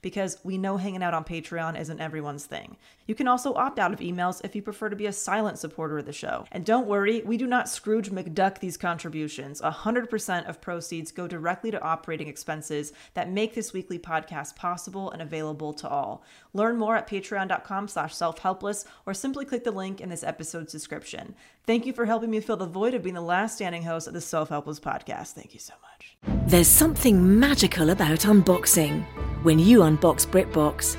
because we know hanging out on Patreon isn't everyone's thing. You can also opt out of emails if you prefer to be a silent supporter of the show. And don't worry, we do not Scrooge McDuck these contributions. 100% of proceeds go directly to operating expenses that make this weekly podcast possible and available to all. Learn more at patreon.com slash self-helpless or simply click the link in this episode's description. Thank you for helping me fill the void of being the last standing host of the Self-Helpless podcast. Thank you so much. There's something magical about unboxing. When you unbox BritBox,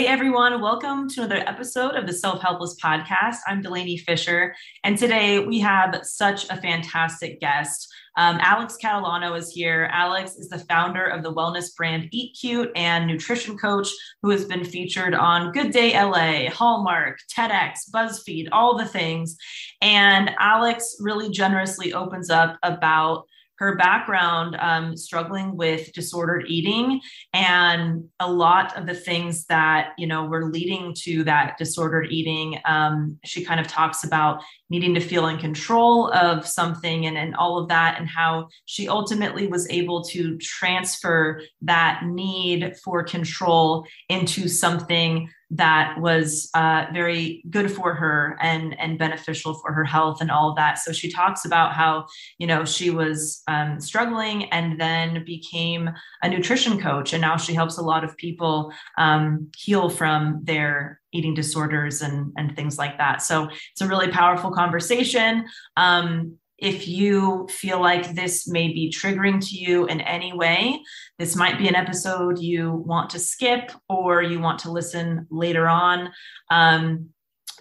Hey everyone, welcome to another episode of the Self Helpless Podcast. I'm Delanie Fischer, and today we have such a fantastic guest. Um, Alex Catalano is here. Alex is the founder of the wellness brand Eat Cute and nutrition coach who has been featured on Good Day LA, Hallmark, TEDx, BuzzFeed, all the things. And Alex really generously opens up about her background um, struggling with disordered eating and a lot of the things that you know were leading to that disordered eating um, she kind of talks about needing to feel in control of something and, and all of that and how she ultimately was able to transfer that need for control into something that was uh, very good for her and and beneficial for her health and all of that. So she talks about how you know she was um, struggling and then became a nutrition coach, and now she helps a lot of people um, heal from their eating disorders and and things like that. So it's a really powerful conversation. Um, if you feel like this may be triggering to you in any way, this might be an episode you want to skip or you want to listen later on. Um,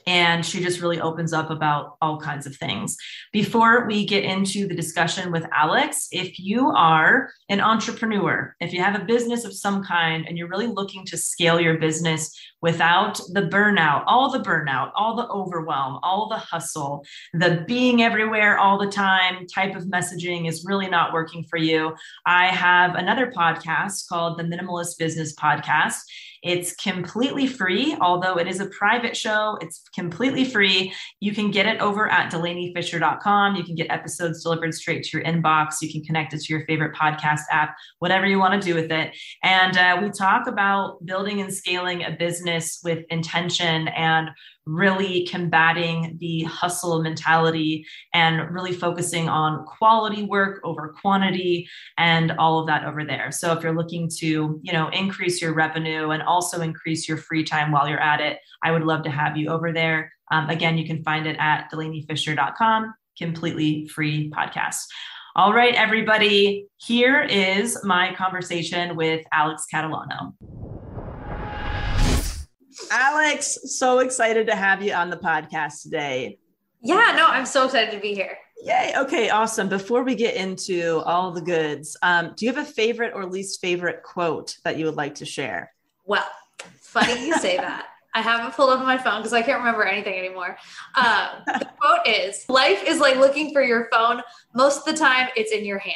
and she just really opens up about all kinds of things. Before we get into the discussion with Alex, if you are an entrepreneur, if you have a business of some kind and you're really looking to scale your business without the burnout, all the burnout, all the overwhelm, all the hustle, the being everywhere all the time type of messaging is really not working for you, I have another podcast called the Minimalist Business Podcast. It's completely free, although it is a private show. It's completely free. You can get it over at delaniefischer.com. You can get episodes delivered straight to your inbox. You can connect it to your favorite podcast app, whatever you want to do with it. And uh, we talk about building and scaling a business with intention and really combating the hustle mentality and really focusing on quality work over quantity and all of that over there. So if you're looking to, you know, increase your revenue and also increase your free time while you're at it, I would love to have you over there. Um, again, you can find it at delaniefischer.com, completely free podcast. All right, everybody, here is my conversation with Alex Catalano. Alex, so excited to have you on the podcast today. Yeah, no, I'm so excited to be here. Yay. Okay, awesome. Before we get into all the goods, um, do you have a favorite or least favorite quote that you would like to share? Well, funny you say that. I haven't pulled up on my phone because I can't remember anything anymore. Um, the quote is Life is like looking for your phone. Most of the time, it's in your hand.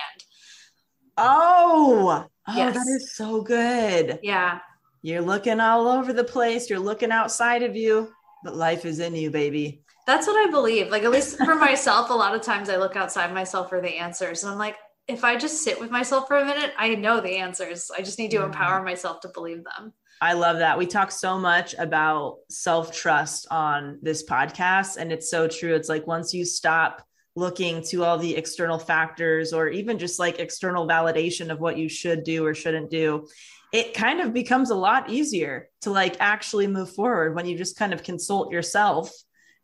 Oh, oh, Yes. that is so good. Yeah. You're looking all over the place, you're looking outside of you, but life is in you, baby. That's what I believe. Like, at least for myself, a lot of times I look outside myself for the answers. And I'm like, if I just sit with myself for a minute, I know the answers. I just need to Mhm. empower myself to believe them. I love that. We talk so much about self trust on this podcast. And it's so true. It's like once you stop looking to all the external factors or even just like external validation of what you should do or shouldn't do, it kind of becomes a lot easier to like actually move forward when you just kind of consult yourself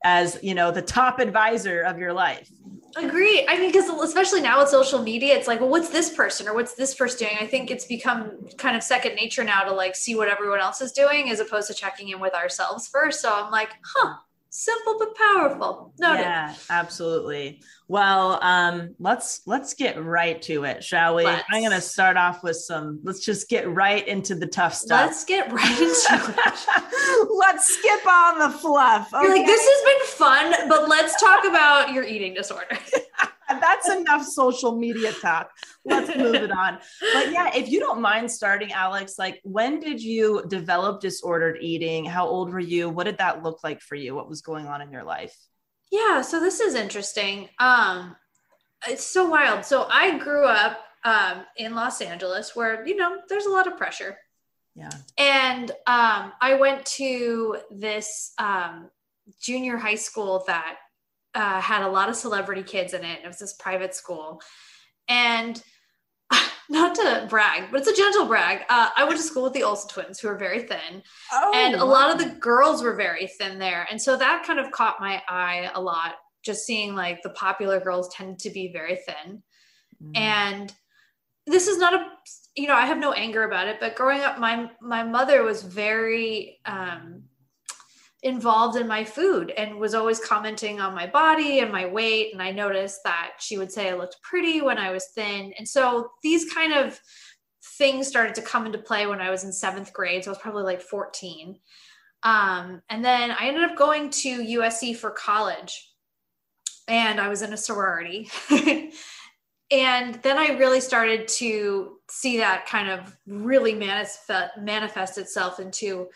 as, you know, the top advisor of your life. Agree. I mean, because especially now with social media, it's like, well, what's this person or what's this person doing? I think it's become kind of second nature now to like see what everyone else is doing as opposed to checking in with ourselves first. So I'm like, huh, simple but powerful. Noted. Yeah, absolutely. Well, um, let's let's get right to it, shall we? Let's. I'm gonna start off with some. Let's just get right into the tough stuff. Let's get right into it. let's skip on the fluff. You're like, this has been fun, but let's talk about your eating disorder. That's enough social media talk. Let's move it on. But yeah, if you don't mind starting, Alex, like when did you develop disordered eating? How old were you? What did that look like for you? What was going on in your life? Yeah, so this is interesting. Um, it's so wild. So I grew up um, in Los Angeles, where you know there's a lot of pressure, Yeah. and um, I went to this um, junior high school that uh, had a lot of celebrity kids in it. It was this private school, and not to brag, but it's a gentle brag. Uh, I went to school with the Olsen twins, who are very thin Oh, and a lot of the girls were very thin there and so that kind of caught my eye a lot just seeing like the popular girls tend to be very thin Mm. and this is not a you know i have no anger about it but growing up my my mother was very um involved in my food and was always commenting on my body and my weight. And i noticed that she would say i looked pretty when i was thin. And so these kind of things started to come into play when i was in seventh grade. So i was probably like 14 um, and then i ended up going to usc for college and i was in a sorority. And then i really started to see that kind of really manifest manifest itself into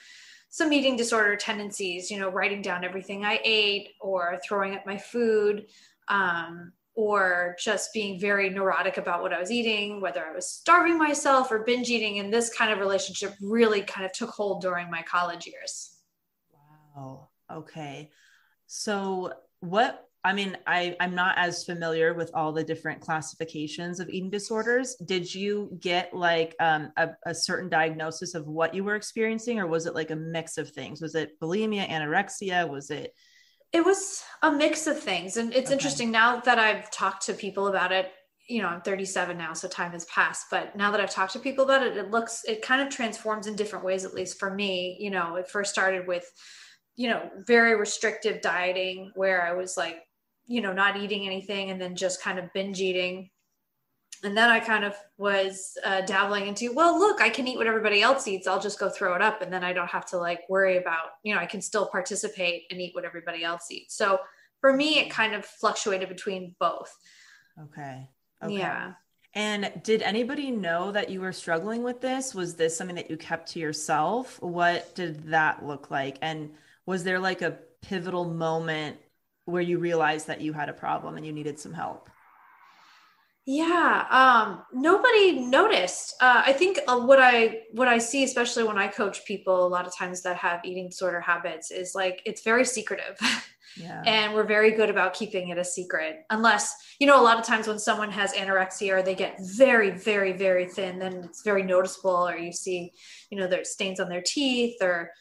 some eating disorder tendencies you know writing down everything i ate or throwing up my food um, or just being very neurotic about what i was eating whether i was starving myself or binge eating and this kind of relationship really kind of took hold during my college years Wow. Okay. So what I mean, I, I'm not as familiar with all the different classifications of eating disorders. Did you get like um, a, a certain diagnosis of what you were experiencing, or was it like a mix of things? Was it bulimia, anorexia? Was it it was a mix of things and it's Okay. interesting now that i've talked to people about it you know i'm 37 now so time has passed but now that i've talked to people about it it looks it kind of transforms in different ways at least for me you know it first started with you know very restrictive dieting where i was like you know not eating anything and then just kind of binge eating and then i kind of was uh, dabbling into well look i can eat what everybody else eats i'll just go throw it up and then i don't have to like worry about you know i can still participate and eat what everybody else eats so for me it kind of fluctuated between both okay? Okay. yeah And did anybody know that you were struggling with this? Was this something that you kept to yourself? What did that look like? And was there like a pivotal moment where you realized that you had a problem and you needed some help? Yeah, um, nobody noticed. Uh, I think uh, what I what I see, especially when I coach people, a lot of times that have eating disorder habits, is like it's very secretive, Yeah. and we're very good about keeping it a secret. Unless you know, a lot of times when someone has anorexia or they get very, very, very thin, then it's very noticeable, or you see, you know, there's stains on their teeth, or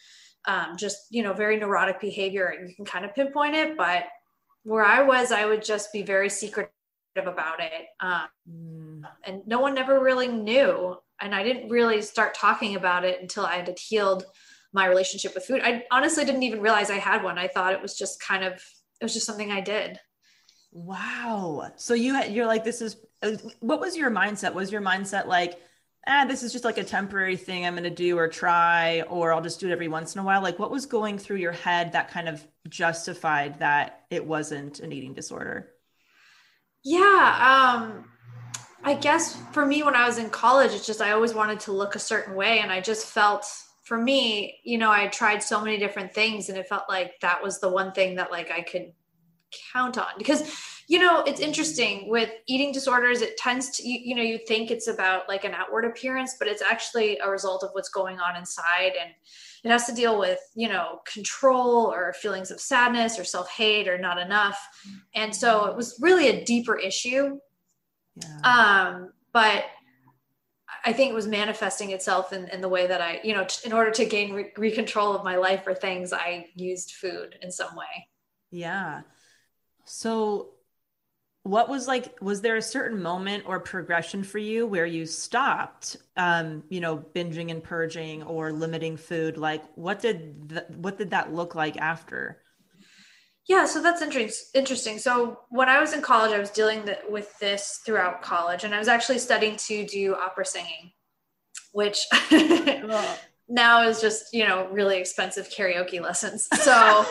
um, just you know, very neurotic behavior, and you can kind of pinpoint it. But where I was, I would just be very secretive about it. Um, Mm, and no one never really knew and i didn't really start talking about it until i had healed my relationship with food i honestly didn't even realize i had one i thought it was just kind of it was just something i did wow. So you had, you're like, this is, uh, what was your mindset? Was your mindset like, ah, this is just like a temporary thing I'm going to do or try, or I'll just do it every once in a while? Like, what was going through your head that kind of justified that it wasn't an eating disorder? yeah um i guess for me when i was in college it's just i always wanted to look a certain way and i just felt for me you know i tried so many different things and it felt like that was the one thing that like i could count on because you know it's interesting with eating disorders it tends to you, you know you think it's about like an outward appearance but it's actually a result of what's going on inside and it has to deal with you know control or feelings of sadness or self-hate or not enough and so it was really a deeper issue Yeah. um but i think it was manifesting itself in, in the way that i you know t- in order to gain re- re-control of my life or things i used food in some way Yeah. So what was like was there a certain moment or progression for you where you stopped um you know binging and purging or limiting food like what did th- what did that look like after Yeah, so that's interesting. Interesting. So when I was in college, I was dealing th- with this throughout college, and I was actually studying to do opera singing, which now is just you know really expensive karaoke lessons. So,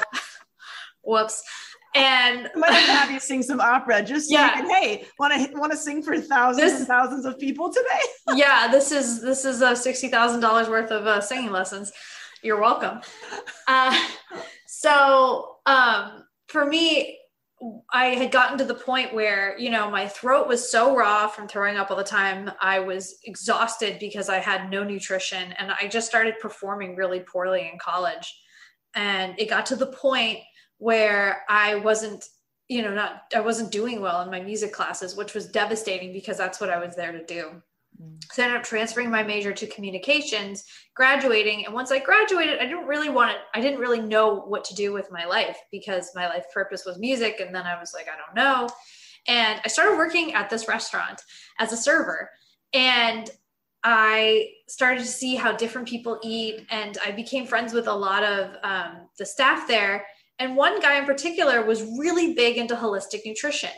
whoops. And I might have to have you sing some opera just so Yeah. you can, hey want to want to sing for thousands This- and thousands of people today yeah, this is this is uh, sixty thousand dollars worth of uh, singing lessons. You're welcome. Uh, so um, for me, I had gotten to the point where you know my throat was so raw from throwing up all the time. I was exhausted because I had no nutrition, and I just started performing really poorly in college. And it got to the point where I wasn't you know not i wasn't doing well in my music classes which was devastating because that's what i was there to do so I ended up transferring my major to communications, graduating. And once I graduated, I didn't really want to, I didn't really know what to do with my life because my life purpose was music. And then I was like, I don't know. And I started working at this restaurant as a server. And I started to see how different people eat. And I became friends with a lot of um, the staff there. And one guy in particular was really big into holistic nutrition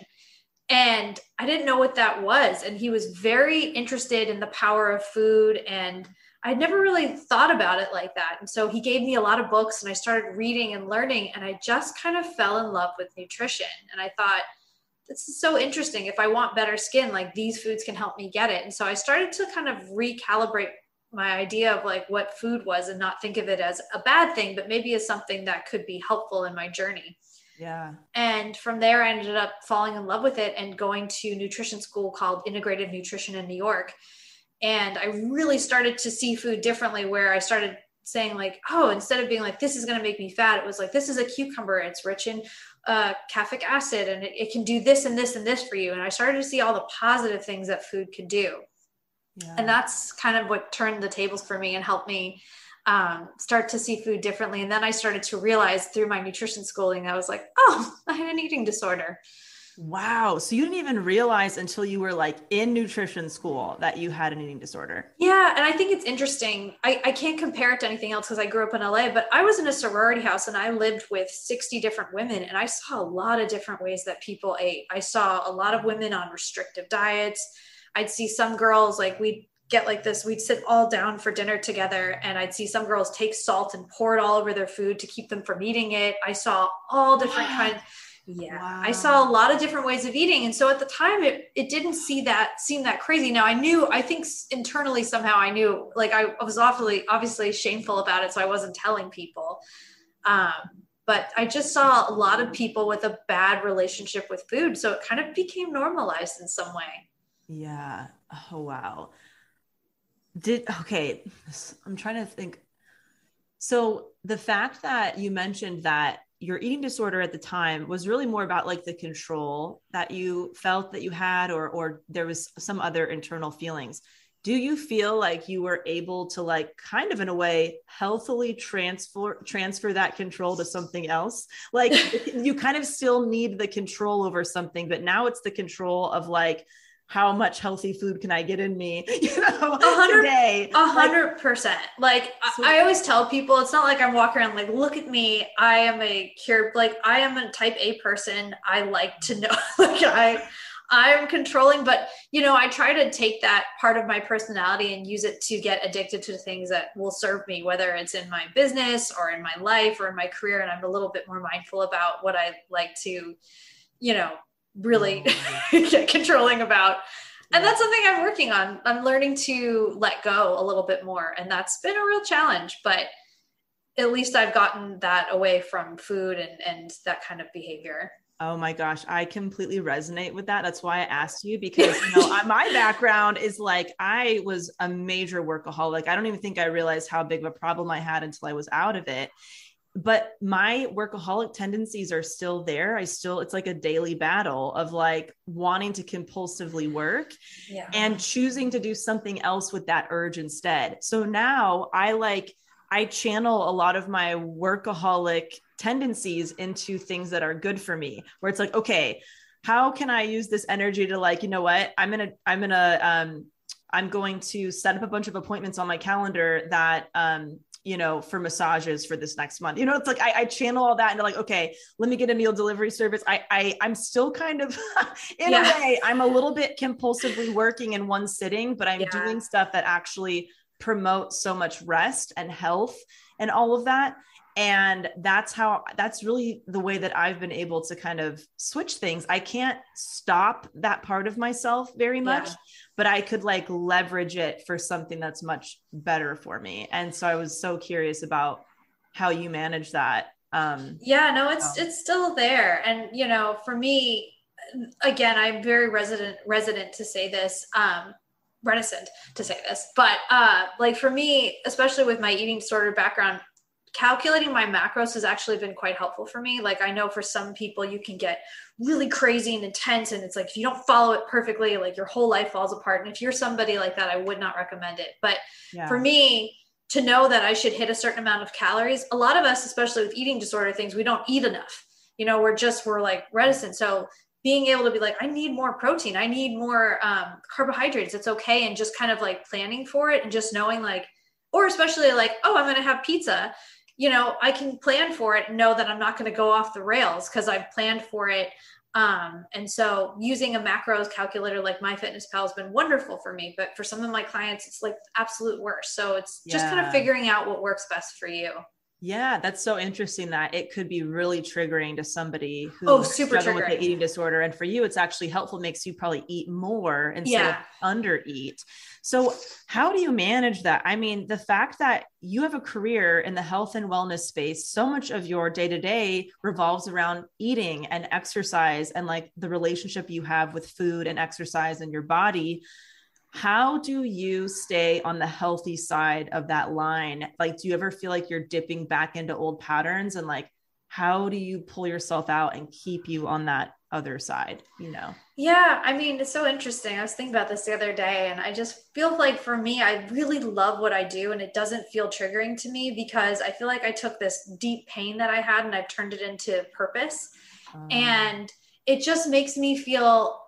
and I didn't know what that was. And he was very interested in the power of food. And I'd never really thought about it like that. And so he gave me a lot of books and I started reading and learning. And I just kind of fell in love with nutrition. And I thought, this is so interesting. If I want better skin, like these foods can help me get it. And so I started to kind of recalibrate my idea of like what food was and not think of it as a bad thing, but maybe as something that could be helpful in my journey. yeah And from there, I ended up falling in love with it and going to nutrition school called Integrative Nutrition in New York. And I really started to see food differently, where I started saying, like, oh, instead of being like, this is going to make me fat, it was like, this is a cucumber. It's rich in uh, caffeic acid and it, it can do this and this and this for you. And I started to see all the positive things that food could do yeah. And that's kind of what turned the tables for me and helped me um, start to see food differently. And then i started to realize through my nutrition schooling i was like oh i had an eating disorder. Wow. So you didn't even realize until you were like in nutrition school that you had an eating disorder. Yeah. And i think it's interesting. I, I can't compare it to anything else because i grew up in la but i was in a sorority house and i lived with 60 different women and i saw a lot of different ways that people ate. I saw a lot of women on restrictive diets i'd see some girls like we'd get like this we'd sit all down for dinner together and i'd see some girls take salt and pour it all over their food to keep them from eating it. I saw all different Wow. kinds yeah. I saw a lot of different ways of eating and so at the time it, it didn't see that seem that crazy. Now i knew i think internally somehow i knew like i was awfully obviously shameful about it so i wasn't telling people. Um, but i just saw a lot of people with a bad relationship with food so it kind of became normalized in some way Yeah. Oh wow. Did okay, I'm trying to think. So the fact that you mentioned that your eating disorder at the time was really more about like the control that you felt that you had or or there was some other internal feelings. Do you feel like you were able to like kind of in a way healthily transfer transfer that control to something else? Like you kind of still need the control over something, but now it's the control of like how much healthy food can I get in me, you know. A hundred percent. Like I- I always tell people, it's not like I'm walking around like, look at me. I am a cured. Like I am a type A person. I like to know. like I, I'm controlling, but you know, I try to take that part of my personality and use it to get addicted to things that will serve me, whether it's in my business or in my life or in my career. And I'm a little bit more mindful about what I like to, you know, really controlling about. And that's something I'm working on. I'm learning to let go a little bit more. And that's been a real challenge, but at least I've gotten that away from food and, and that kind of behavior. Oh my gosh, I completely resonate with that. That's why I asked you because you know my background is like I was a major workaholic. I don't even think I realized how big of a problem I had until I was out of it. But my workaholic tendencies are still there. I still it's like a daily battle of like wanting to compulsively work Yeah. and choosing to do something else with that urge instead. So now I like I channel a lot of my workaholic tendencies into things that are good for me where it's like okay, how can I use this energy to like, you know what? I'm to I'm to um I'm going to set up a bunch of appointments on my calendar that um you know, for massages for this next month. You know, it's like I, I channel all that into like, okay, let me get a meal delivery service. I, I I'm still kind of in Yeah. a way, I'm a little bit compulsively working in one sitting, but I'm Yeah. doing stuff that actually promotes so much rest and health and all of that. And that's how that's really the way that I've been able to kind of switch things. I can't stop that part of myself very much, Yeah. but I could like leverage it for something that's much better for me. And so I was so curious about how you manage that. Um, Yeah, no, it's Oh. it's still there. And you know, for me, again, I'm very resident resident to say this, um, reticent to say this, but uh like for me, especially with my eating disorder background, calculating my macros has actually been quite helpful for me. Like I know for some people you can get really crazy and intense and it's like if you don't follow it perfectly, like your whole life falls apart. And if you're somebody like that, I would not recommend it. But yeah. for me to know that I should hit a certain amount of calories, a lot of us, especially with eating disorder things, we don't eat enough. You know, we're just, we're like reticent. So being able to be like, I need more protein, I need more um, carbohydrates, it's okay. And just kind of like planning for it and just knowing like, or especially like, oh, I'm going to have pizza. You know, I can plan for it and know that I'm not going to go off the rails because I've planned for it. Um, and so using a macros calculator like MyFitnessPal has been wonderful for me, but for some of my clients, it's like absolute worst. So it's just kind of figuring out what works best for you. Yeah, that's so interesting that it could be really triggering to somebody who Oh, super struggle with the eating disorder. And for you, it's actually helpful, makes you probably eat more instead of Yeah. under eat. So, how do you manage that? I mean, the fact that you have a career in the health and wellness space, so much of your day to day revolves around eating and exercise and like the relationship you have with food and exercise and your body how do you stay on the healthy side of that line like do you ever feel like you're dipping back into old patterns and like how do you pull yourself out and keep you on that other side you know Yeah, I mean, it's so interesting. I was thinking about this the other day, and I just feel like for me, I really love what I do, and it doesn't feel triggering to me because I feel like I took this deep pain that I had and I've turned it into purpose. Um, and it just makes me feel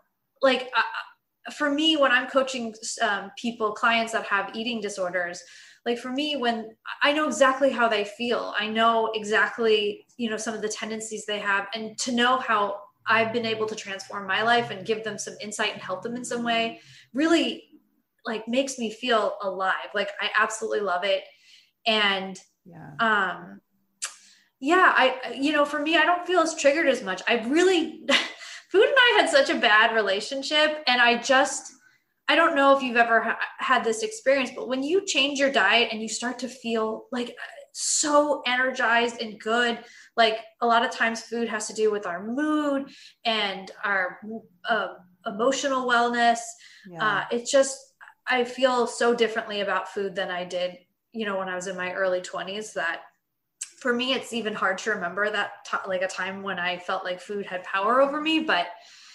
like uh, for me when i'm coaching um, people clients that have eating disorders like for me when i know exactly how they feel i know exactly you know some of the tendencies they have and to know how i've been able to transform my life and give them some insight and help them in some way really like makes me feel alive. Like i absolutely love it. And yeah. um yeah i you know for me i don't feel as triggered as much. I really food and i had such a bad relationship and i just i don't know if you've ever ha- had this experience but when you change your diet and you start to feel like so energized and good. Like a lot of times food has to do with our mood and our uh, emotional wellness. Yeah. Uh, it's just i feel so differently about food than i did you know when i was in my early 20s that for me it's even hard to remember that t- like a time when i felt like food had power over me but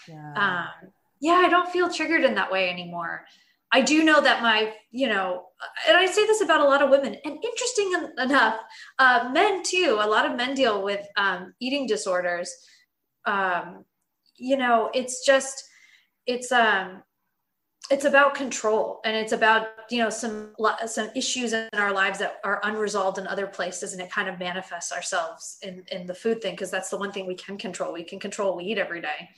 yeah. um, yeah i don't feel triggered in that way anymore i do know that my you know and i say this about a lot of women and interesting enough uh, men too a lot of men deal with um, eating disorders um, you know it's just it's um it's about control and it's about you know some some issues in our lives that are unresolved in other places and it kind of manifests ourselves in in the food thing because that's the one thing we can control we can control what we eat every day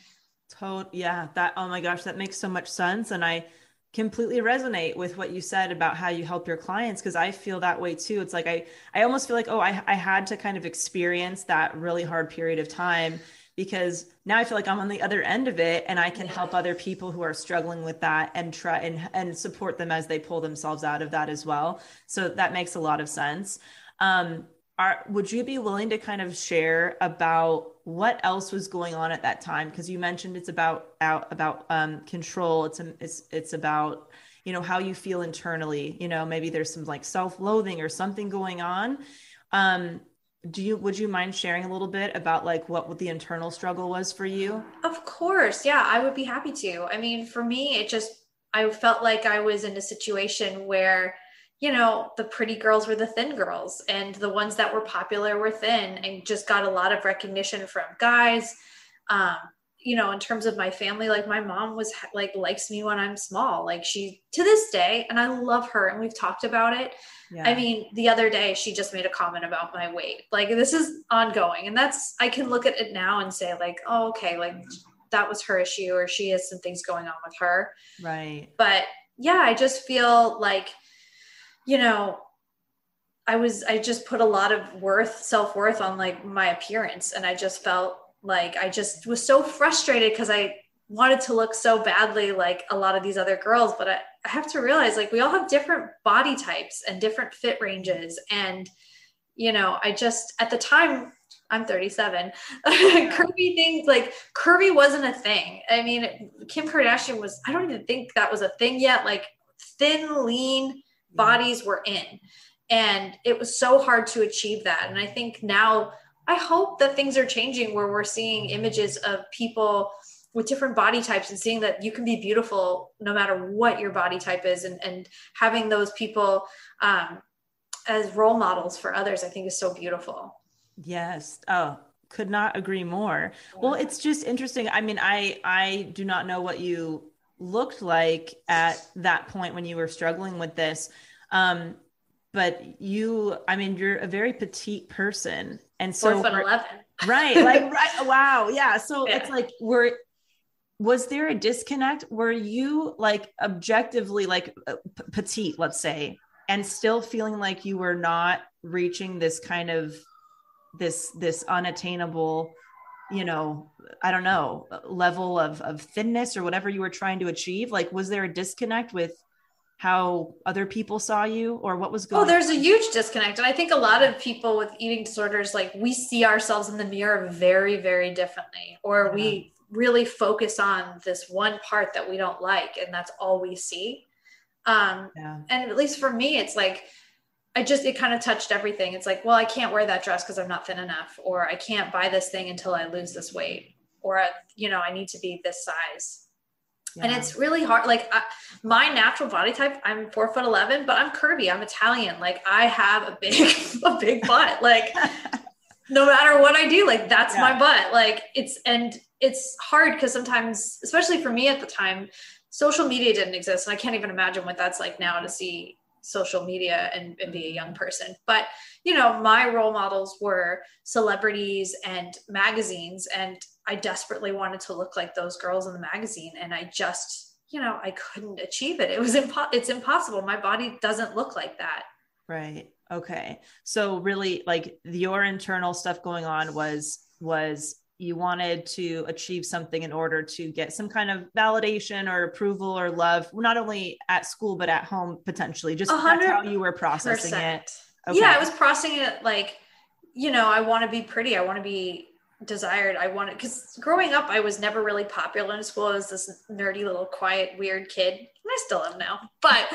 Tot- yeah, that oh my gosh, that makes so much sense. And I completely resonate with what you said about how you help your clients because I feel that way too. It's like I I almost feel like, oh, I, I had to kind of experience that really hard period of time because now I feel like I'm on the other end of it and I can help other people who are struggling with that and try and and support them as they pull themselves out of that as well. So that makes a lot of sense. Um are would you be willing to kind of share about what else was going on at that time? Because you mentioned it's about out about um control. It's a, it's it's about you know how you feel internally. You know maybe there's some like self-loathing or something going on. Um do you would you mind sharing a little bit about like what, what the internal struggle was for you? Of course. Yeah, I would be happy to. I mean, for me, it just, I felt like I was in a situation where, you know, the pretty girls were the thin girls and the ones that were popular were thin and just got a lot of recognition from guys. Um, you know, in terms of my family, like my mom was like, likes me when I'm small. Like she, to this day, and I love her and we've talked about it. yeah I mean, the other day she just made a comment about my weight. Like this is ongoing. And that's I can look at it now and say like, "Oh, okay, like that was her issue or she has some things going on with her." right But yeah, I just feel like you know, I was I just put a lot of worth, self-worth on like my appearance and I just felt like I just was so frustrated cuz I wanted to look so badly like a lot of these other girls, but I, I have to realize like we all have different body types and different fit ranges and you know, I just at the time I'm 37. curvy things like curvy wasn't a thing. I mean, Kim Kardashian was, I don't even think that was a thing yet. Like thin, lean bodies were in. And it was so hard to achieve that. And I think now, I hope that things are changing where we're seeing images of people with different body types and seeing that you can be beautiful no matter what your body type is and, and having those people um, as role models for others, I think is so beautiful. Yes. Oh, could not agree more. Well, it's just interesting. I mean, I I do not know what you looked like at that point when you were struggling with this. Um, but you, I mean, you're a very petite person. And so Four foot eleven. right, like right, wow. Yeah. So Yeah. it's like were was there a disconnect? Were you like objectively like uh, p- petite, let's say, and still feeling like you were not reaching this kind of this this unattainable you know i don't know level of of thinness or whatever you were trying to achieve like was there a disconnect with how other people saw you or what was going Oh, there's a huge disconnect. And I think a lot of people with eating disorders, like we see ourselves in the mirror very, very differently, or we really focus on this one part that we don't like, and that's all we see. Um, yeah and at least for me, it's like, I just, it kind of touched everything. It's like, well, I can't wear that dress because I'm not thin enough, or I can't buy this thing until I lose this weight, or, you know, I need to be this size. And it's really hard like I, my natural body type i'm four foot 11 but i'm curvy i'm italian like i have a big a big butt like no matter what i do like that's my butt. Like it's and it's hard because sometimes especially for me at the time social media didn't exist and i can't even imagine what that's like now to see social media and, and be a mm-hmm. young person. But you know my role models were celebrities and magazines and i desperately wanted to look like those girls in the magazine and i just you know i couldn't achieve it. It was impo- it's impossible. My body doesn't look like that. Right. Okay. So really like your internal stuff going on was was you wanted to achieve something in order to get some kind of validation or approval or love, not only at school but at home potentially. Just that's how you were processing it. Okay. Yeah, I was processing it like, you know, I want to be pretty. I want to be desired. I want to, because growing up, I was never really popular in school. I was this nerdy little quiet, weird kid. And I still am now. But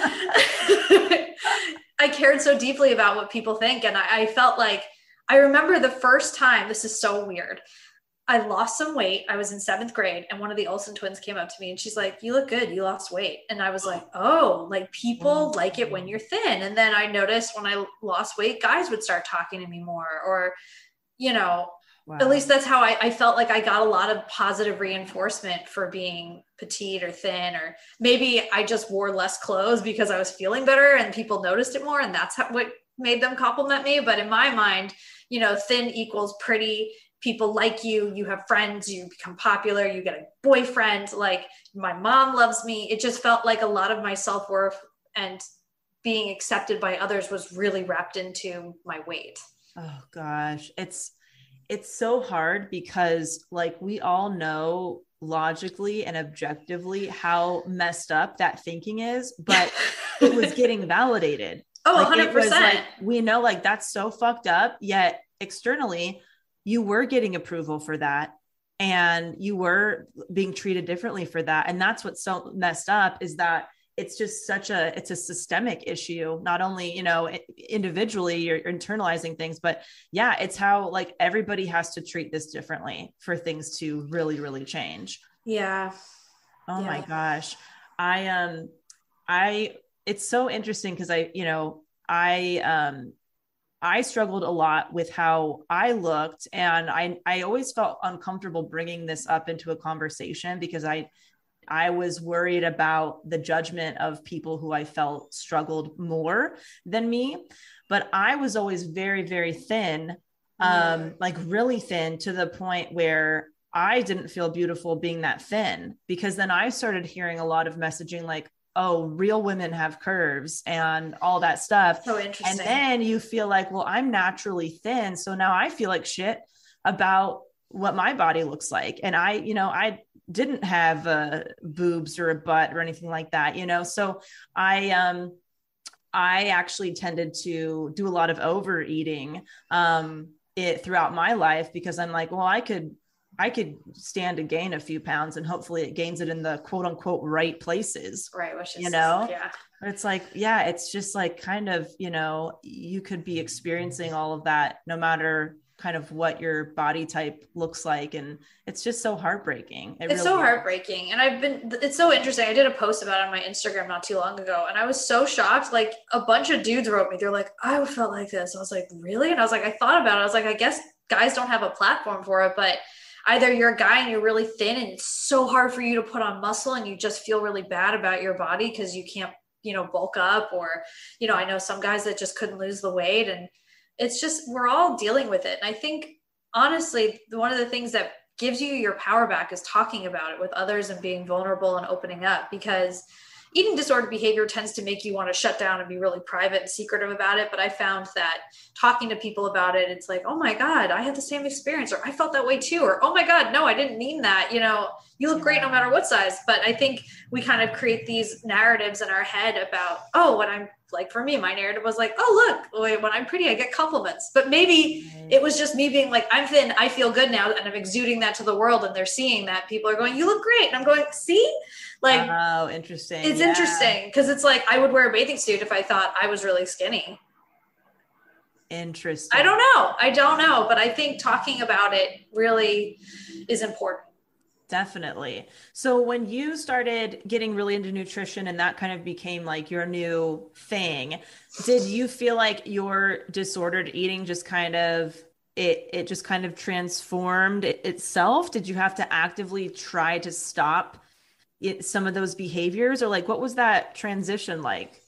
I cared so deeply about what people think. And I, I felt like, I remember the first time, this is so weird. I lost some weight. I was in seventh grade, and one of the Olsen twins came up to me and she's like, You look good. You lost weight. And I was like, Oh, like people mm. like it when you're thin. And then I noticed when I lost weight, guys would start talking to me more, or, you know, Wow. at least that's how I, I felt like I got a lot of positive reinforcement for being petite or thin, or maybe I just wore less clothes because I was feeling better and people noticed it more. And that's how, what made them compliment me. But in my mind, you know, thin equals pretty. People like you, you have friends, you become popular, you get a boyfriend. Like my mom loves me. It just felt like a lot of my self worth and being accepted by others was really wrapped into my weight. Oh gosh, it's it's so hard because like we all know logically and objectively how messed up that thinking is, but it was getting validated. Oh, Like, it was 100%. like we know like that's so fucked up, yet externally you were getting approval for that and you were being treated differently for that. And that's what's so messed up is that it's just such a it's a systemic issue not only you know individually you're internalizing things but yeah it's how like everybody has to treat this differently for things to really really change yeah. Oh my gosh. I um I it's so interesting because I, you know, I um I struggled a lot with how I looked and I I always felt uncomfortable bringing this up into a conversation because I I was worried about the judgment of people who I felt struggled more than me, but I was always very very thin um like really thin to the point where I didn't feel beautiful being that thin because then I started hearing a lot of messaging like, oh, real women have curves and all that stuff. So interesting. And then you feel like, well, I'm naturally thin. So now I feel like shit about what my body looks like. And I, you know, I didn't have uh, boobs or a butt or anything like that, you know? So I, um, I actually tended to do a lot of overeating um, it throughout my life because I'm like, well, I could, I could stand to gain a few pounds and hopefully it gains it in the quote unquote right places. right. Which is, you know? yeah. But it's like, yeah, it's just like kind of, you know, you could be experiencing all of that no matter kind of what your body type looks like. And it's just so heartbreaking. It it's really so is. heartbreaking and i've been it's so interesting i did a post about it on my instagram not too long ago and i was so shocked like a bunch of dudes wrote me they're like i felt like this i was like really and i was like i thought about it i was like i guess guys don't have a platform for it but either you're a guy and you're really thin and it's so hard for you to put on muscle and you just feel really bad about your body because you can't you know bulk up or you know i know some guys that just couldn't lose the weight and it's just we're all dealing with it. And i think honestly one of the things that gives you your power back is talking about it with others and being vulnerable and opening up because eating disordered behavior tends to make you want to shut down and be really private and secretive about it but i found that talking to people about it it's like oh my god i had the same experience or i felt that way too or oh my god no i didn't mean that you know? You look great no matter what size but i think we kind of create these narratives in our head about oh when i'm like for me my narrative was like oh look when i'm pretty i get compliments but maybe it was just me being like i'm thin i feel good now and i'm exuding that to the world and they're seeing that. People are going you look great and i'm going see like oh, interesting. it's Yeah. interesting because it's like i would wear a bathing suit if i thought i was really skinny Interesting. i don't know i don't know but i think talking about it really is important Definitely. So when you started getting really into nutrition and that kind of became like your new thing, did you feel like your disordered eating just kind of it it just kind of transformed it, itself? Did you have to actively try to stop it, some of those behaviors or like what was that transition like?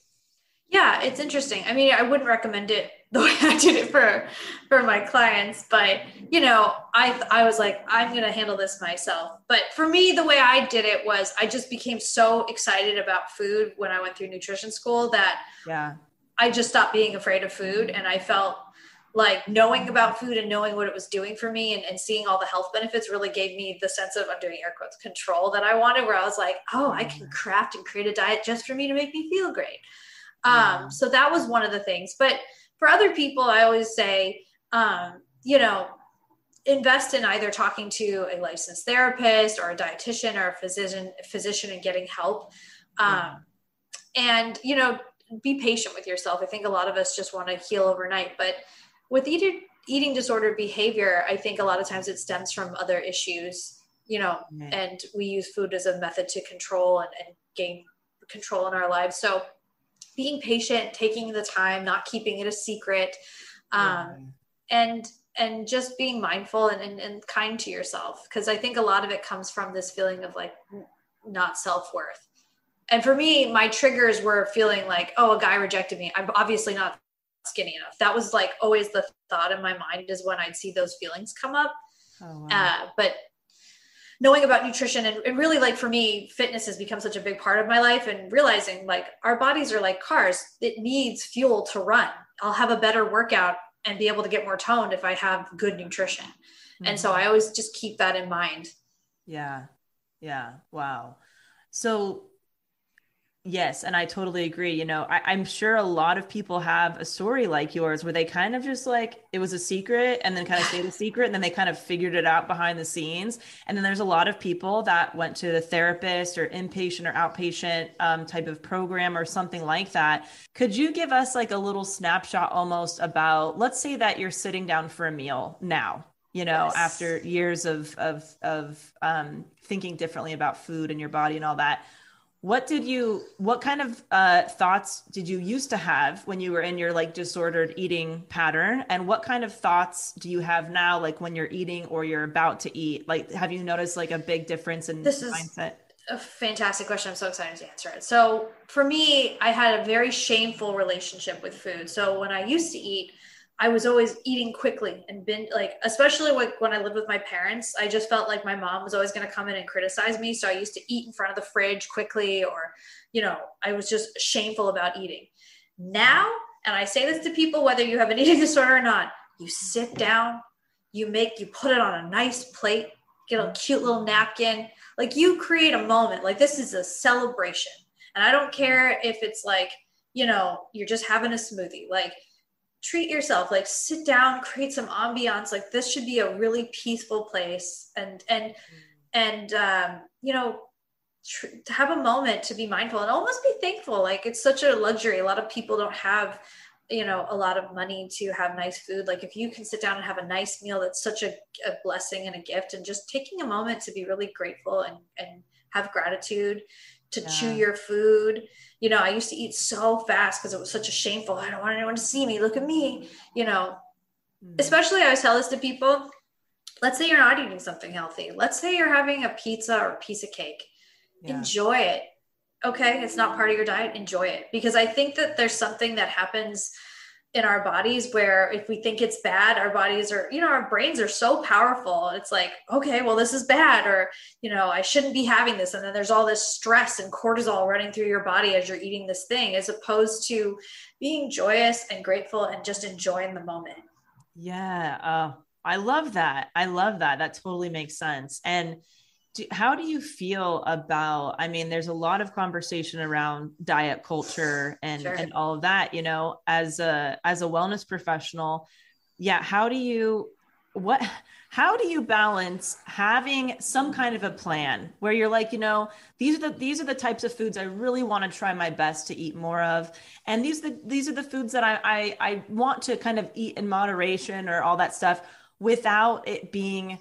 Yeah, it's interesting. I mean, I wouldn't recommend it the way I did it for for my clients, but you know, I I was like, I'm gonna handle this myself. But for me, the way I did it was I just became so excited about food when I went through nutrition school that Yeah. I just stopped being afraid of food and I felt like knowing about food and knowing what it was doing for me and, and seeing all the health benefits really gave me the sense of I'm doing air quotes control that I wanted where I was like, oh, I can craft and create a diet just for me to make me feel great. Yeah. Um, so that was one of the things. But for other people, I always say, um, you know, invest in either talking to a licensed therapist or a dietitian or a physician physician and getting help. Um, and you know, be patient with yourself. I think a lot of us just want to heal overnight, but with eating eating disordered behavior, I think a lot of times it stems from other issues, you know, Right. and we use food as a method to control and, and gain control in our lives. So being patient, taking the time, not keeping it a secret, um, and and just being mindful and, and, and kind to yourself. Cause I think a lot of it comes from this feeling of like not self-worth. And for me, my triggers were feeling like, oh, a guy rejected me. I'm obviously not skinny enough. That was like always the thought in my mind is when I'd see those feelings come up. Oh, wow. Uh, but knowing about nutrition and, and really like for me, fitness has become such a big part of my life and realizing like our bodies are like cars. It needs fuel to run. I'll have a better workout and be able to get more toned if I have good nutrition. And so I always just keep that in mind. Yeah. Yeah. Wow. So Yes, and I totally agree. You know, I, I'm sure a lot of people have a story like yours where they kind of just like it was a secret and then kind of stayed a secret and then they kind of figured it out behind the scenes. And then there's a lot of people that went to the therapist or inpatient or outpatient um, type of program or something like that. Could you give us like a little snapshot almost about, let's say that you're sitting down for a meal now, you know, Yes. after years of of of um, thinking differently about food and your body and all that what did you what kind of uh, thoughts did you used to have when you were in your like disordered eating pattern and what kind of thoughts do you have now like when you're eating or you're about to eat like have you noticed like a big difference in This is- mindset a fantastic question. I'm so excited to answer it. So, for me, I had a very shameful relationship with food. So, when I used to eat, I was always eating quickly and been like, especially like when I lived with my parents, I just felt like my mom was always going to come in and criticize me. So, I used to eat in front of the fridge quickly, or, you know, I was just shameful about eating. Now, and I say this to people, whether you have an eating disorder or not, you sit down, you make, you put it on a nice plate, get a cute little napkin, like you create a moment like this is a celebration and i don't care if it's like you know you're just having a smoothie like treat yourself like sit down create some ambiance like this should be a really peaceful place. And and and um you know tr- have a moment to be mindful and almost be thankful. Like it's such a luxury. A lot of people don't have you know a lot of money to have nice food. Like if you can sit down and have a nice meal that's such a, a blessing and a gift. And just taking a moment to be really grateful and and have gratitude to chew your food. You know i used to eat so fast because it was such a shameful i don't want anyone to see me. Look at me you know. Mm. especially i always tell this to people let's say you're not eating something healthy. Let's say you're having a pizza or a piece of cake. Yeah. enjoy it okay? It's not part of your diet. Enjoy it. Because i think that there's something that happens in our bodies where if we think it's bad our bodies are you know our brains are so powerful it's like okay well this is bad or you know i shouldn't be having this and then there's all this stress and cortisol running through your body as you're eating this thing as opposed to being joyous and grateful and just enjoying the moment Yeah. Oh, I love that. I love that. That totally makes sense. And do, how do you feel about, I mean, there's a lot of conversation around diet culture and, Sure. and all of that, you know, as a, as a wellness professional. Yeah. How do you, what, how do you balance having some kind of a plan where you're like, you know, these are the, these are the types of foods I really want to try my best to eat more of and these the these are the foods that I, I I want to kind of eat in moderation or all that stuff without it being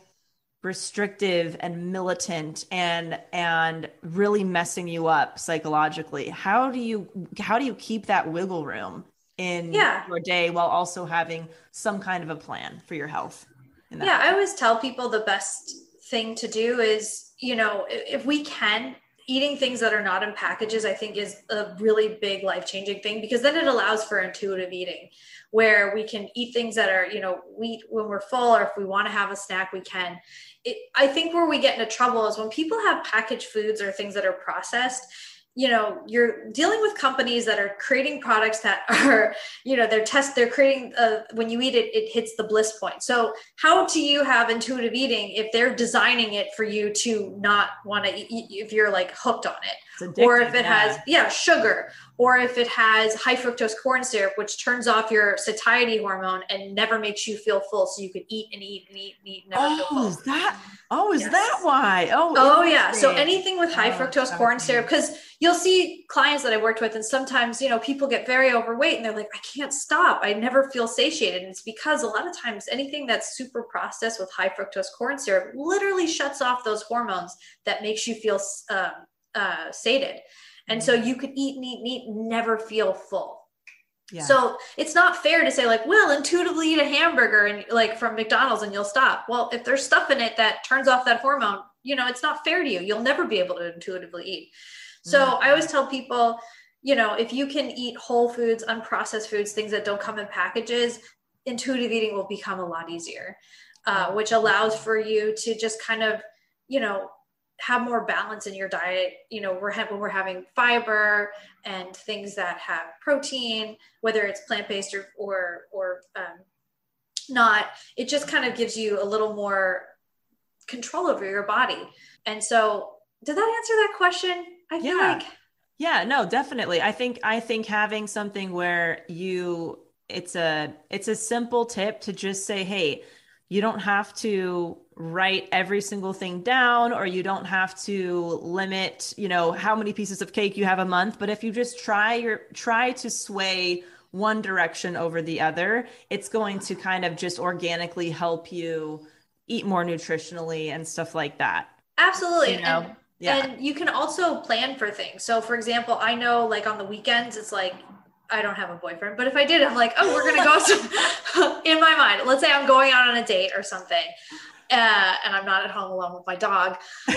restrictive and militant and and really messing you up psychologically. How do you how do you keep that wiggle room in Yeah. your day while also having some kind of a plan for your health yeah i always tell people the best thing to do is you know if we can eating things that are not in packages i think is a really big life changing thing because then it allows for intuitive eating where we can eat things that are you know we when we're full or if we want to have a snack we can it, i think where we get into trouble is when people have packaged foods or things that are processed you know you're dealing with companies that are creating products that are you know they're test they're creating uh, when you eat it it hits the bliss point. So how do you have intuitive eating if they're designing it for you to not want to eat if you're like hooked on it? Or if it yeah. has yeah sugar or if it has high fructose corn syrup which turns off your satiety hormone and never makes you feel full so you can eat and eat and eat and eat and never feel oh full is that oh is Yes. that why oh Oh yeah. So anything with high Oh, fructose corn okay. syrup, because you'll see clients that I worked with, and sometimes you know people get very overweight, and they're like, I can't stop. I never feel satiated, and it's because a lot of times anything that's super processed with high fructose corn syrup literally shuts off those hormones that makes you feel um, uh, sated, and so you could eat and eat and eat, and never feel full. yeah. So it's not fair to say like, well, intuitively eat a hamburger and like from McDonald's and you'll stop. Well, if there's stuff in it that turns off that hormone, you know, it's not fair to you. You'll never be able to intuitively eat. So Mhm. I always tell people, you know, if you can eat whole foods, unprocessed foods, things that don't come in packages, intuitive eating will become a lot easier, uh, which allows for you to just kind of, you know, have more balance in your diet. You know, we're ha- when we're having fiber and things that have protein, whether it's plant based or or or um, not, it just kind of gives you a little more control over your body. And so, did that answer that question? I feel Yeah. like Yeah, no, definitely. I think I think having something where you it's a it's a simple tip to just say, "Hey, you don't have to write every single thing down or you don't have to limit, you know, how many pieces of cake you have a month, but if you just try your try to sway one direction over the other, it's going to kind of just organically help you eat more nutritionally and stuff like that. Absolutely. You know? And, Yeah. and you can also plan for things. So, for example, I know like on the weekends, it's like, I don't have a boyfriend, but if I did, I'm like, oh, we're gonna go in my mind. Let's say I'm going out on a date or something, uh, and I'm not at home alone with my dog.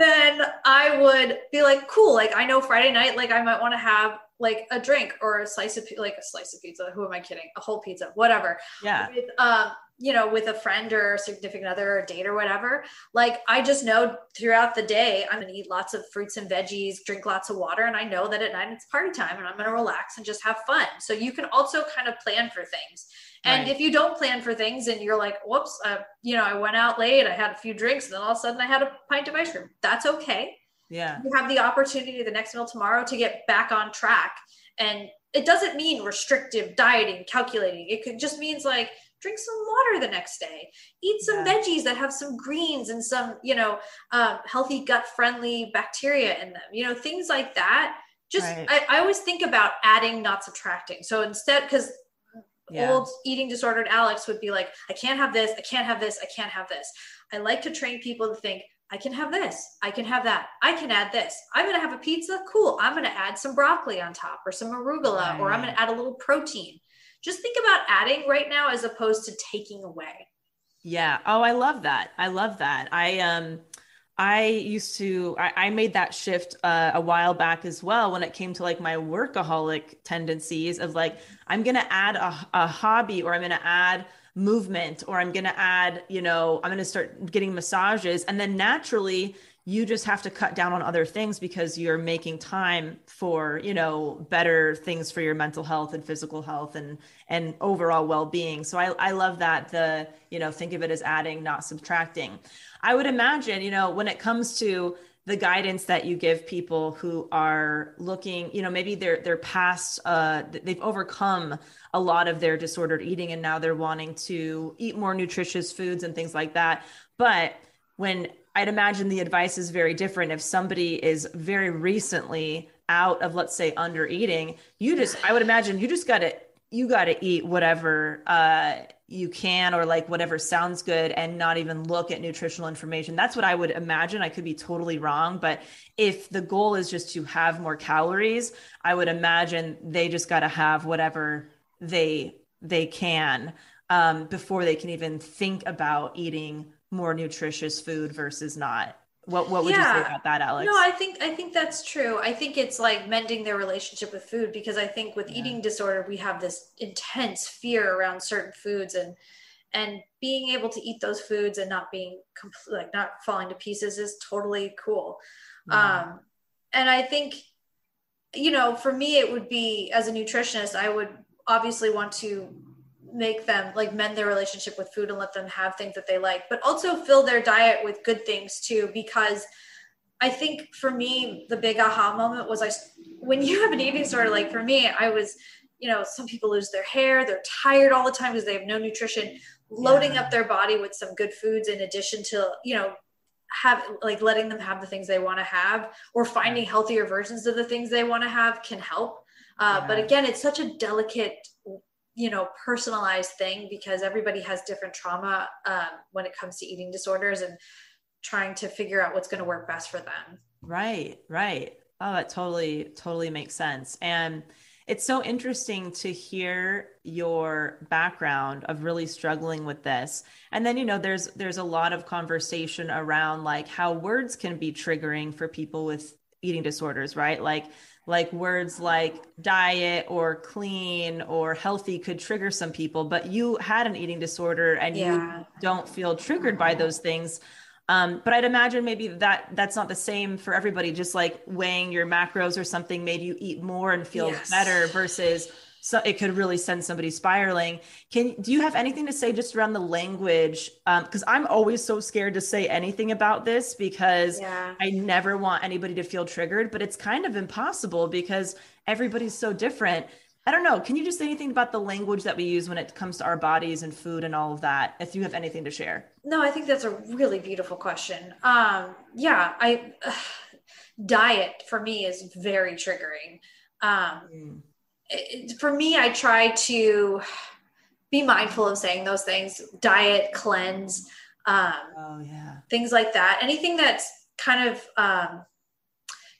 Then I would be like, cool. Like I know Friday night, like I might want to have like a drink or a slice of like a slice of pizza. Who am I kidding? A whole pizza, whatever yeah. with um you know with a friend or a significant other or a date or whatever like i just know throughout the day i'm gonna eat lots of fruits and veggies drink lots of water and i know that at night it's party time and i'm gonna relax and just have fun so you can also kind of plan for things and Right. if you don't plan for things and you're like whoops uh, you know i went out late i had a few drinks and then all of a sudden i had a pint of ice cream that's okay Yeah. you have the opportunity the next meal tomorrow to get back on track and it doesn't mean restrictive dieting calculating it could just means like drink some water the next day eat some Yeah. veggies that have some greens and some you know um, healthy gut friendly bacteria in them you know things like that just Right. I, I always think about adding not subtracting so instead because Yeah. old eating disordered alex would be like i can't have this i can't have this i can't have this i like to train people to think I can have this. I can have that. I can add this. I'm going to have a pizza. Cool. I'm going to add some broccoli on top or some arugula, or I'm going to add a little protein. Just think about adding right now as opposed to taking away. Yeah. Oh, I love that. I love that. I um I used to I, I made that shift uh, a while back as well when it came to like my workaholic tendencies of like I'm gonna add a, a hobby or I'm gonna add movement or I'm gonna add, you know, I'm gonna start getting massages. And then naturally you just have to cut down on other things because you're making time for you know better things for your mental health and physical health and and overall well-being. So i, I love that the you know think of it as adding not subtracting. I would imagine you know when it comes to the guidance that you give people who are looking you know maybe they're they're past uh they've overcome a lot of their disordered eating and now they're wanting to eat more nutritious foods and things like that. But when I'd imagine the advice is very different. If somebody is very recently out of let's say under eating you just I would imagine you just got to you got to eat whatever uh you can or like whatever sounds good and not even look at nutritional information that's what I would imagine I could be totally wrong but if the goal is just to have more calories I would imagine they just got to have whatever they they can um, before they can even think about eating more nutritious food versus not. What what would you say about that, Alex? No, I think I think that's true. I think it's like mending their relationship with food because I think with Yeah. eating disorder we have this intense fear around certain foods and and being able to eat those foods and not being like not falling to pieces is totally cool. Yeah. Um and I think you know, for me it would be as a nutritionist I would obviously want to make them like mend their relationship with food and let them have things that they like, but also fill their diet with good things too. Because I think for me, the big aha moment was I, when you have an eating disorder, like for me, I was, you know, some people lose their hair, they're tired all the time because they have no nutrition, loading Yeah. up their body with some good foods in addition to, you know, have like letting them have the things they want to have or finding healthier versions of the things they want to have can help. Uh, But again, it's such a delicate you know personalized thing because everybody has different trauma um, when it comes to eating disorders and trying to figure out what's going to work best for them Right, right. Oh, that totally, totally makes sense. And it's so interesting to hear your background of really struggling with this. And then, you know, there's there's a lot of conversation around like how words can be triggering for people with eating disorders, right? Like like words like diet or clean or healthy could trigger some people, but you had an eating disorder and Yeah. you don't feel triggered by those things. Um, but I'd imagine maybe that that's not the same for everybody. Just like weighing your macros or something made you eat more and feel Yes. better versus so it could really send somebody spiraling. Can do you have anything to say just around the language? Because I'm always so scared to say anything about this because Yeah. I never want anybody to feel triggered, but it's kind of impossible because everybody's so different. I don't know. Can you just say anything about the language that we use when it comes to our bodies and food and all of that? If you have anything to share. No, I think that's a really beautiful question. Um, yeah, I diet for me is very triggering. Um, it, for me, I try to be mindful of saying those things: diet, cleanse, um, Oh yeah. things like that. Anything that's kind of um,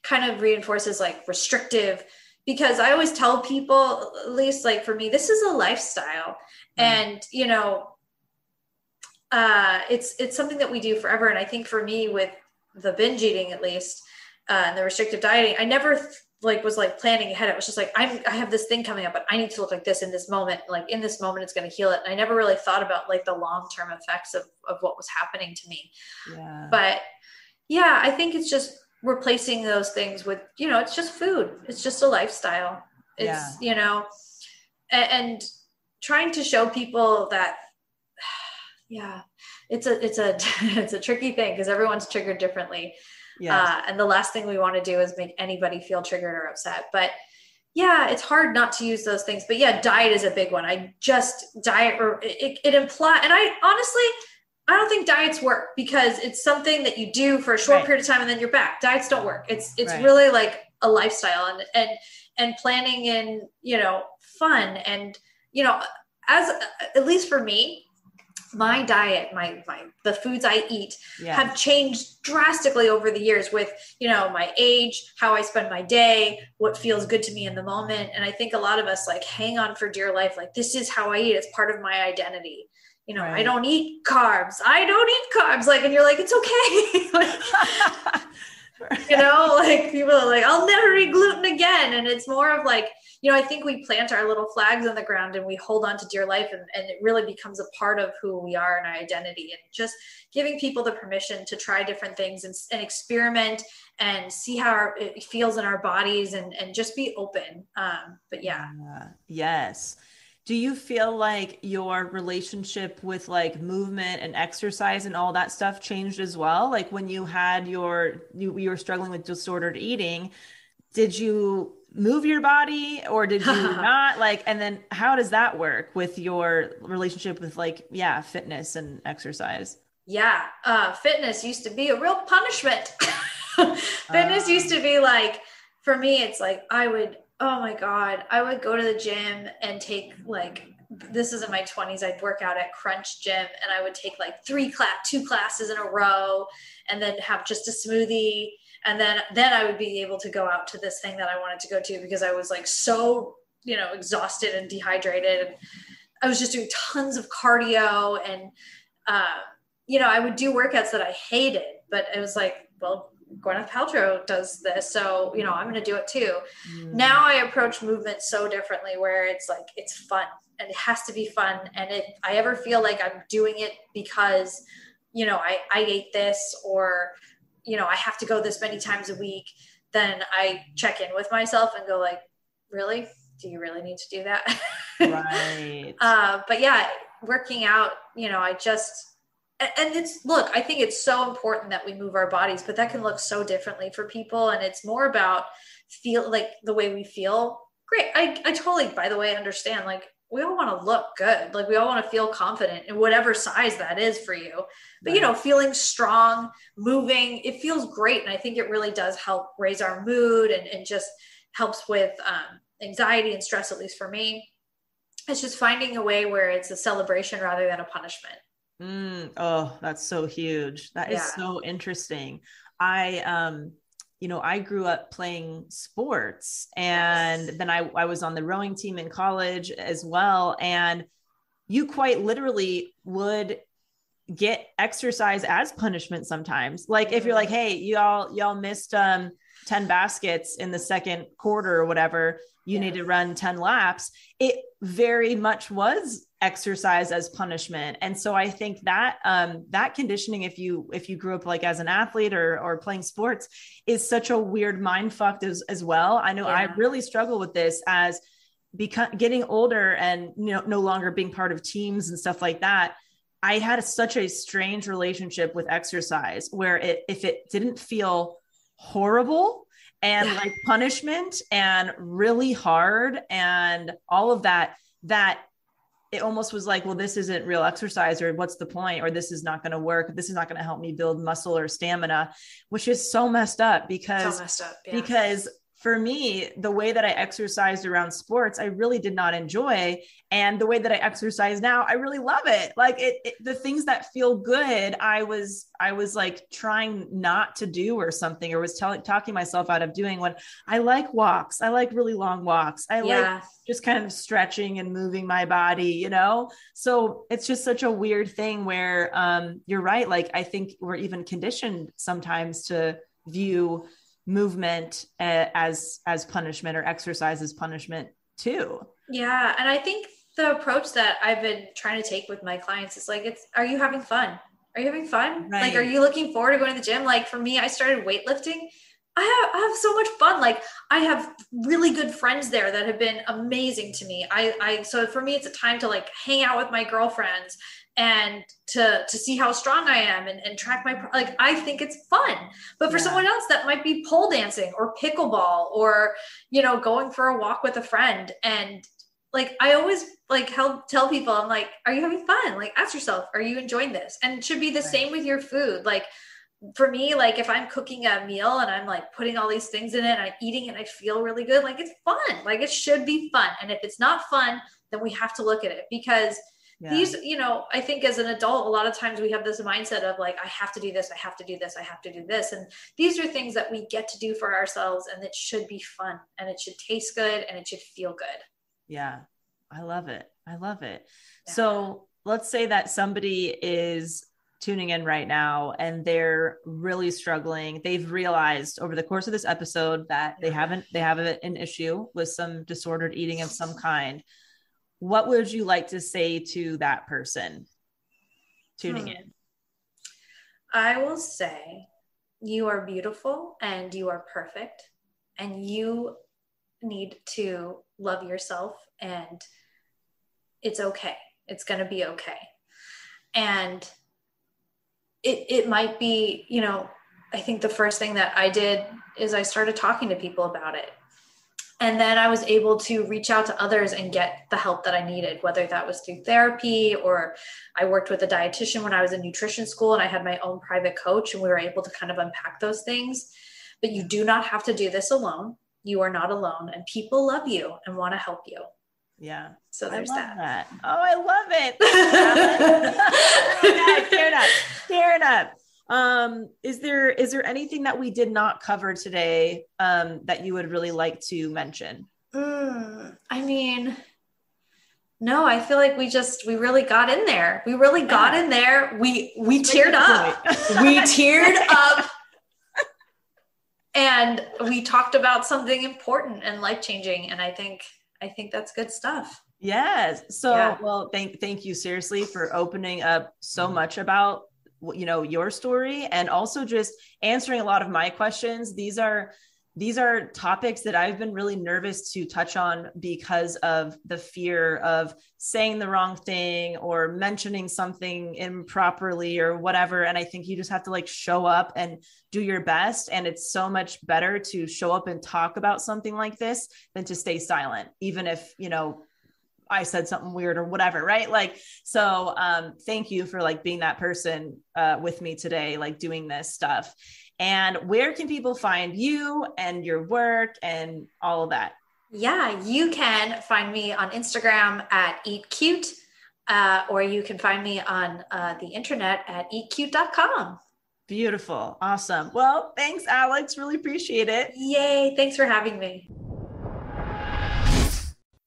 kind of reinforces like restrictive. Because I always tell people, at least like for me, this is a lifestyle, and you know, uh, it's it's something that we do forever. And I think for me, with the binge eating, at least, uh, and the restrictive dieting, I never th- like was like planning ahead. It was just like I'm I have this thing coming up, but I need to look like this in this moment. Like in this moment, it's going to heal it. And I never really thought about like the long term effects of of what was happening to me. Yeah. But yeah, I think it's just replacing those things with you know it's just food. It's just a lifestyle. It's Yeah. you know, and, and trying to show people that yeah it's a it's a it's a tricky thing because everyone's triggered differently Yes. uh, and the last thing we want to do is make anybody feel triggered or upset but yeah it's hard not to use those things but yeah diet is a big one i just diet or it, it imply and i honestly i don't think diets work because it's something that you do for a short Right. period of time and then you're back diets don't work it's it's Right. really like a lifestyle and and and planning in you know fun and you know as at least for me my diet my my the foods i eat yeah. have changed drastically over the years with you know my age how i spend my day what feels good to me in the moment. And i think a lot of us like hang on for dear life like this is how i eat. It's part of my identity. You know i don't eat carbs. I don't eat carbs. Like and you're like it's okay. Like, you know like people are like i'll never eat gluten again. And it's more of like you know i think we plant our little flags on the ground and we hold on to dear life and, and it really becomes a part of who we are and our identity and just giving people the permission to try different things and, and experiment and see how our, it feels in our bodies and, and just be open um, but yeah. Yes. Do you feel like your relationship with like movement and exercise and all that stuff changed as well? Like when you had your you, you were struggling with disordered eating, did you move your body or did you not? Like and then how does that work with your relationship with like yeah, fitness and exercise? yeah uh, fitness used to be a real punishment fitness Ah. used to be like for me it's like i would oh my god i would go to the gym and take like this is in my 20s i'd work out at crunch gym and i would take like three class two classes in a row and then have just a smoothie and then then i would be able to go out to this thing that i wanted to go to because i was like so you know exhausted and dehydrated. And i was just doing tons of cardio and uh, you know i would do workouts that i hated but it was like well gwyneth paltrow does this so you know i'm going to do it too. Mm. now i approach movement so differently where it's like it's fun and it has to be fun. And if i ever feel like i'm doing it because you know i i ate this or you know i have to go this many times a week then i check in with myself and go like really? Do you really need to do that? Right. uh, but yeah working out you know i just and it's look i think it's so important that we move our bodies but that can look so differently for people and it's more about feel like the way we feel. Great. I, I totally by the way understand like we all want to look good like we all want to feel confident in whatever size that is for you but you know feeling strong moving it feels great and i think it really does help raise our mood and, and just helps with um, anxiety and stress at least for me it's just finding a way where it's a celebration rather than a punishment Mm, oh, that's so huge. That is Yeah. so interesting. I um you know, I grew up playing sports and Yes. then I I was on the rowing team in college as well and you quite literally would get exercise as punishment sometimes. Like if you're like, "Hey, y'all y'all missed um 10 baskets in the second quarter or whatever, you need to run 10 laps." It very much was exercise as punishment. And so i think that um that conditioning if you if you grew up like as an athlete or or playing sports is such a weird mind fucked as, as well. I know i really struggle with this as become getting older and you know no longer being part of teams and stuff like that i had a, such a strange relationship with exercise where it if it didn't feel horrible and like punishment and really hard and all of that that it almost was like well this isn't real exercise or what's the point or this is not going to work this is not going to help me build muscle or stamina which is so messed up because so messed up. Yeah. because for me, the way that I exercised around sports, I really did not enjoy. And the way that I exercise now, I really love it. Like it, it, the things that feel good, I was, I was like trying not to do or something, or was telling, talking myself out of doing when I like walks. I like really long walks. I Yeah. like just kind of stretching and moving my body, you know? So it's just such a weird thing where um, you're right. Like, I think we're even conditioned sometimes to view movement uh, as as punishment or exercise as punishment too Yeah, and I think the approach that I've been trying to take with my clients is like, it's are you having fun? Are you having fun? Like, are you looking forward to going to the gym? Like for me, I started weightlifting. I have, I have so much fun. Like I have really good friends there that have been amazing to me. I, I so for me, it's a time to like hang out with my girlfriends and to to see how strong I am and, and track my like I think it's fun. But for Yeah. someone else, that might be pole dancing or pickleball or you know going for a walk with a friend and like I always like help tell people I'm like, are you having fun? Like ask yourself, are you enjoying this? And it should be the Right. same with your food. Like for me, like if I'm cooking a meal and I'm like putting all these things in it and I'm eating it and I feel really good, like it's fun. Like it should be fun. And if it's not fun, then we have to look at it because yeah. these, you know, I think as an adult, a lot of times we have this mindset of like, I have to do this, I have to do this, I have to do this. And these are things that we get to do for ourselves and it should be fun and it should taste good and it should feel good. yeah i love it i love it Yeah. so let's say that somebody is tuning in right now and they're really struggling they've realized over the course of this episode that they haven't they have an issue with some disordered eating of some kind what would you like to say to that person tuning Hmm. in I will say you are beautiful and you are perfect and you need to love yourself and it's okay. It's going to be okay. And it it might be, you know, I think the first thing that I did is I started talking to people about it. And then I was able to reach out to others and get the help that I needed, whether that was through therapy or I worked with a dietitian when I was in nutrition school and I had my own private coach and we were able to kind of unpack those things. But you do not have to do this alone. You are not alone and people love you and want to help you. yeah So I there's that. that. oh i love it tear it up tear it up um is there is there anything that we did not cover today um that you would really like to mention Mm, I mean, no, I feel like we just we really got in there. We really got Yeah. in there. We we teared up. we teared up. And we talked about something important and life changing. And I think I think that's good stuff. yes so Yeah. well thank thank you seriously for opening up so much about you know your story and also just answering a lot of my questions these are these are topics that I've been really nervous to touch on because of the fear of saying the wrong thing or mentioning something improperly or whatever. And I think you just have to like show up and do your best. And it's so much better to show up and talk about something like this than to stay silent, even if, you know, I said something weird or whatever, right? Like, so um, thank you for like being that person uh, with me today, like doing this stuff. And where can people find you and your work and all of that? Yeah, you can find me on Instagram at Eat Cute, uh, or you can find me on uh, the internet at eatcute.com. Beautiful. Awesome. Well, thanks, Alex. Really appreciate it. Yay! Thanks for having me.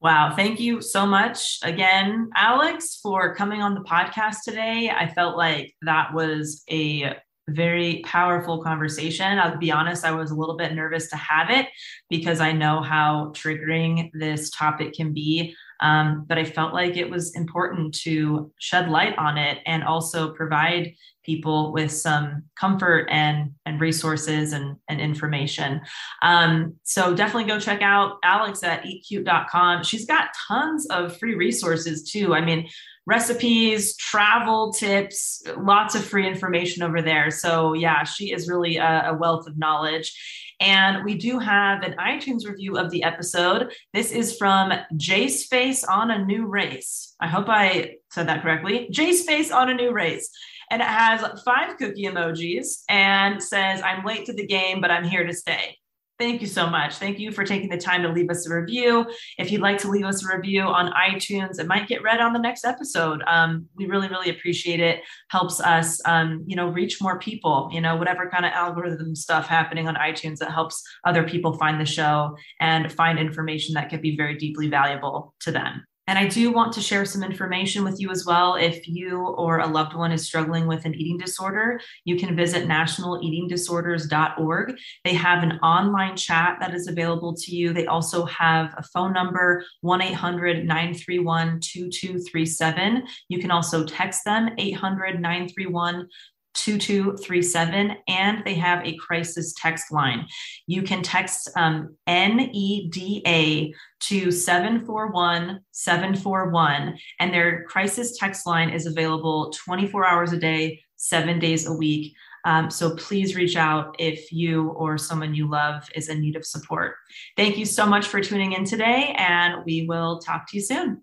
Wow. Thank you so much again, Alex, for coming on the podcast today. I felt like that was a very powerful conversation. I'll be honest, I was a little bit nervous to have it because I know how triggering this topic can be. Um, but I felt like it was important to shed light on it and also provide people with some comfort and and resources and, and information. Um, so definitely go check out Alex at eatcute.com. She's got tons of free resources too. I mean, recipes, travel tips, lots of free information over there. So yeah, she is really a, a wealth of knowledge. And we do have an iTunes review of the episode. This is from Jace Face on a New Race. I hope I said that correctly. Jace Face on a New Race. And it has five cookie emojis and says, I'm late to the game, but I'm here to stay. Thank you so much. Thank you for taking the time to leave us a review. If you'd like to leave us a review on iTunes, it might get read on the next episode. Um, we really, really appreciate it. Helps us, um, you know, reach more people. You know, whatever kind of algorithm stuff happening on iTunes that helps other people find the show and find information that could be very deeply valuable to them. And I do want to share some information with you as well. If you or a loved one is struggling with an eating disorder, you can visit nationaleatingdisorders.org. They have an online chat that is available to you. They also have a phone number, 1 800 931 2237. You can also text them, 800 931 2237 and they have a crisis text line. You can text um, NEDA to 741 741 and their crisis text line is available 24 hours a day, seven days a week. Um, so please reach out if you or someone you love is in need of support. Thank you so much for tuning in today, and we will talk to you soon.